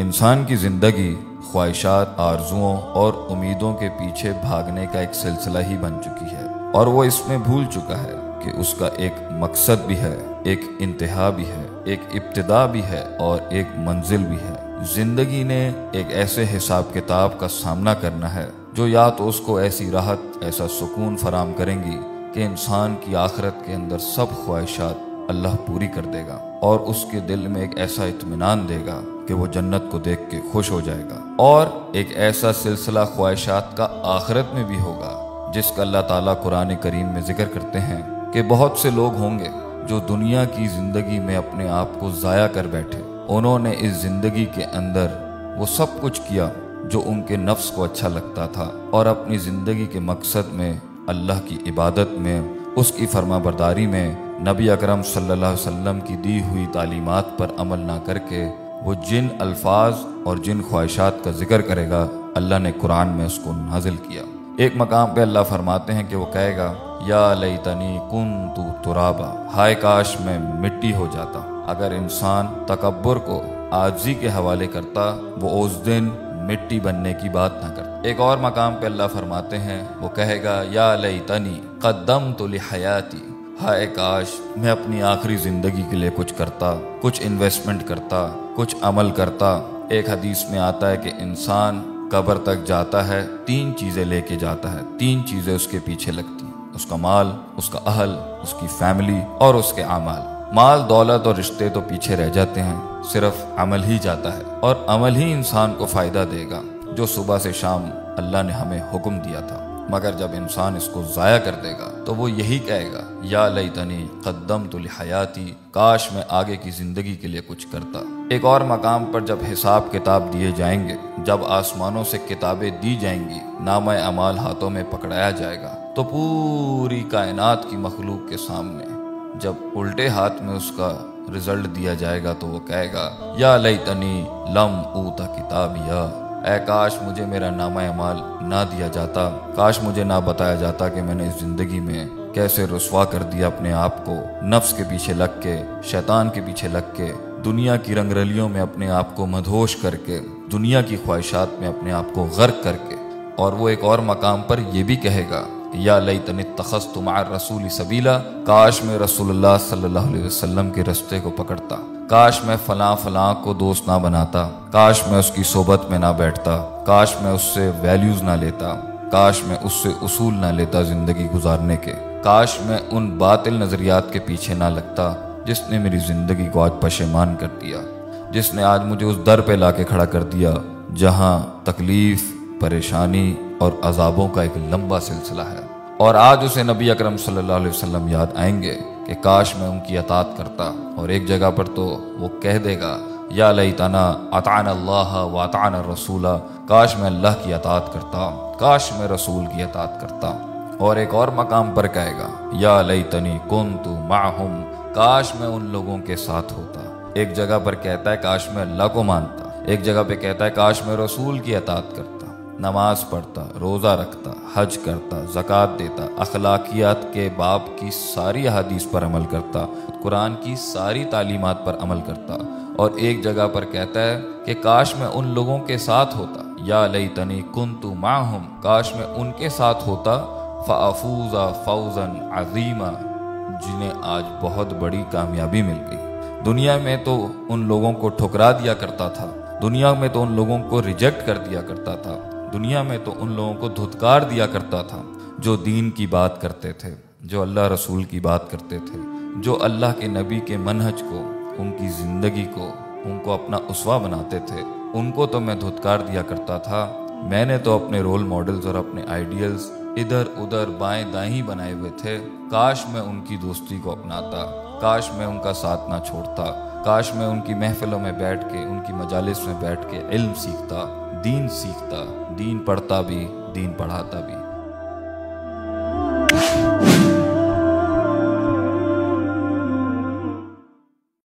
انسان کی زندگی، خواہشات، آرزوؤں اور امیدوں کے پیچھے بھاگنے کا ایک سلسلہ ہی بن چکی ہے۔ اور وہ اس میں بھول چکا ہے کہ اس کا ایک مقصد بھی ہے، ایک انتہا بھی ہے، ایک ابتدا بھی ہے اور ایک منزل بھی ہے۔ زندگی نے ایک ایسے حساب کتاب کا سامنا کرنا ہے جو یا تو اس کو ایسی راحت، ایسا سکون فراہم کریں گی کہ انسان کی آخرت کے اندر سب خواہشات اللہ پوری کر دے گا اور اس کے دل میں ایک ایسا اطمینان دے گا۔ کہ وہ جنت کو دیکھ کے خوش ہو جائے گا اور ایک ایسا سلسلہ خواہشات کا آخرت میں بھی ہوگا، جس کا اللہ تعالیٰ قرآن کریم میں ذکر کرتے ہیں کہ بہت سے لوگ ہوں گے جو دنیا کی زندگی میں اپنے آپ کو ضائع کر بیٹھے۔ انہوں نے اس زندگی کے اندر وہ سب کچھ کیا جو ان کے نفس کو اچھا لگتا تھا اور اپنی زندگی کے مقصد میں، اللہ کی عبادت میں، اس کی فرما برداری میں نبی اکرم صلی اللہ علیہ وسلم کی دی ہوئی تعلیمات پر عمل نہ کر کے وہ جن الفاظ اور جن خواہشات کا ذکر کرے گا، اللہ نے قرآن میں اس کو نازل کیا۔ ایک مقام پہ اللہ فرماتے ہیں کہ وہ کہے گا، یا لیتنی کن تو ترابا، ہائے کاش میں مٹی ہو جاتا۔ اگر انسان تکبر کو آجزی کے حوالے کرتا، وہ اس دن مٹی بننے کی بات نہ کرتا۔ ایک اور مقام پہ اللہ فرماتے ہیں، وہ کہے گا، یا لیتنی قدم تو لحیاتی ہائے کاش، میں اپنی آخری زندگی کے لیے کچھ کرتا، کچھ انویسٹمنٹ کرتا، کچھ عمل کرتا۔ ایک حدیث میں آتا ہے کہ انسان قبر تک جاتا ہے، تین چیزیں لے کے جاتا ہے۔ تین چیزیں اس کے پیچھے لگتی ہیں، اس کا مال، اس کا اہل، اس کی فیملی اور اس کے اعمال۔ مال، دولت اور رشتے تو پیچھے رہ جاتے ہیں، صرف عمل ہی جاتا ہے۔ اور عمل ہی انسان کو فائدہ دے گا، جو صبح سے شام اللہ نے ہمیں حکم دیا تھا۔ مگر جب انسان اس کو ضائع کر دے گا تو وہ یہی کہے گا، یا لیتنی قدم تو لحیاتی، کاش میں آگے کی زندگی کے لیے کچھ کرتا۔ ایک اور مقام پر جب حساب کتاب دیے جائیں گے، جب آسمانوں سے کتابیں دی جائیں گی نام اعمال ہاتھوں میں پکڑایا جائے گا، تو پوری کائنات کی مخلوق کے سامنے جب الٹے ہاتھ میں اس کا رزلٹ دیا جائے گا تو وہ کہے گا، یا لیتنی لم اوتا کتاب یا اے کاش مجھے میرا نامہ اعمال نہ دیا جاتا۔ کاش مجھے نہ بتایا جاتا کہ میں نے اس زندگی میں کیسے رسوا کر دیا اپنے آپ کو۔ نفس کے پیچھے لگ کے، شیطان کے پیچھے لگ کے، دنیا کی رنگ رلیوں میں اپنے آپ کو مدھوش کر کے، دنیا کی خواہشات میں اپنے آپ کو غرق کر کے۔ اور وہ ایک اور مقام پر یہ بھی کہے گا یا لئی تن تخص تمہار رسول سبیلا، کاش میں رسول اللہ صلی اللہ علیہ وسلم کے رستے کو پکڑتا، کاش میں فلاں فلاں کو دوست نہ بناتا، کاش میں اس کی صحبت میں نہ بیٹھتا، کاش میں اس سے ویلیوز نہ لیتا، کاش میں اس سے اصول نہ لیتا زندگی گزارنے کے، کاش میں ان باطل نظریات کے پیچھے نہ لگتا جس نے میری زندگی کو آج پشیمان کر دیا، جس نے آج مجھے اس در پہ لا کے کھڑا کر دیا، جہاں تکلیف پریشانی اور عذابوں کا ایک لمبا سلسلہ ہے۔ اور آج اسے نبی اکرم صلی اللہ علیہ وسلم یاد آئیں گے کہ کاش میں ان کی اطاعت کرتا اور ایک جگہ پر تو وہ کہہ دے گا، یا لیتنا اطعن اللہ و اطعن الرسول، کاش میں اللہ کی اطاعت کرتا، کاش میں رسول کی اطاعت کرتا۔ اور ایک اور مقام پر کہے گا، یا لیتنی کنتو معہم، کاش میں ان لوگوں کے ساتھ ہوتا۔ ایک جگہ پر کہتا ہے، کاش میں اللہ کو مانتا۔ ایک جگہ پہ کہتا ہے، کاش میں رسول کی اطاعت کرتا۔ نماز پڑھتا، روزہ رکھتا، حج کرتا، زکوٰۃ دیتا، اخلاقیات کے باپ کی ساری حدیث پر عمل کرتا، قرآن کی ساری تعلیمات پر عمل کرتا اور ایک جگہ پر کہتا ہے کہ کاش میں ان لوگوں کے ساتھ ہوتا۔ یا لئی تنی کن تو ماہم کاش میں ان کے ساتھ ہوتا۔ فافوزا فوزن عظیمہ جنہیں آج بہت بڑی کامیابی مل گئی۔ دنیا میں تو ان لوگوں کو ٹھکرا دیا کرتا تھا۔ دنیا میں تو ان لوگوں کو ریجیکٹ کر دیا کرتا تھا۔ دنیا میں تو ان لوگوں کو دھتکار دیا کرتا تھا جو دین کی بات کرتے تھے، جو اللہ رسول کی بات کرتے تھے، جو اللہ کے نبی کے منہج کو، ان کی زندگی کو، ان کو اپنا اسوا بناتے تھے۔ ان کو تو میں دھتکار دیا کرتا تھا۔ میں نے تو اپنے رول ماڈلز اور اپنے آئیڈیلز ادھر ادھر بائیں دائیں بنائے ہوئے تھے۔ کاش میں ان کی دوستی کو اپناتا، کاش میں ان کا ساتھ نہ چھوڑتا۔ کاش میں ان کی محفلوں میں بیٹھ کے، ان کی مجالس میں بیٹھ کے علم سیکھتا، دین سیکھتا، دین پڑھتا بھی، دین پڑھاتا بھی۔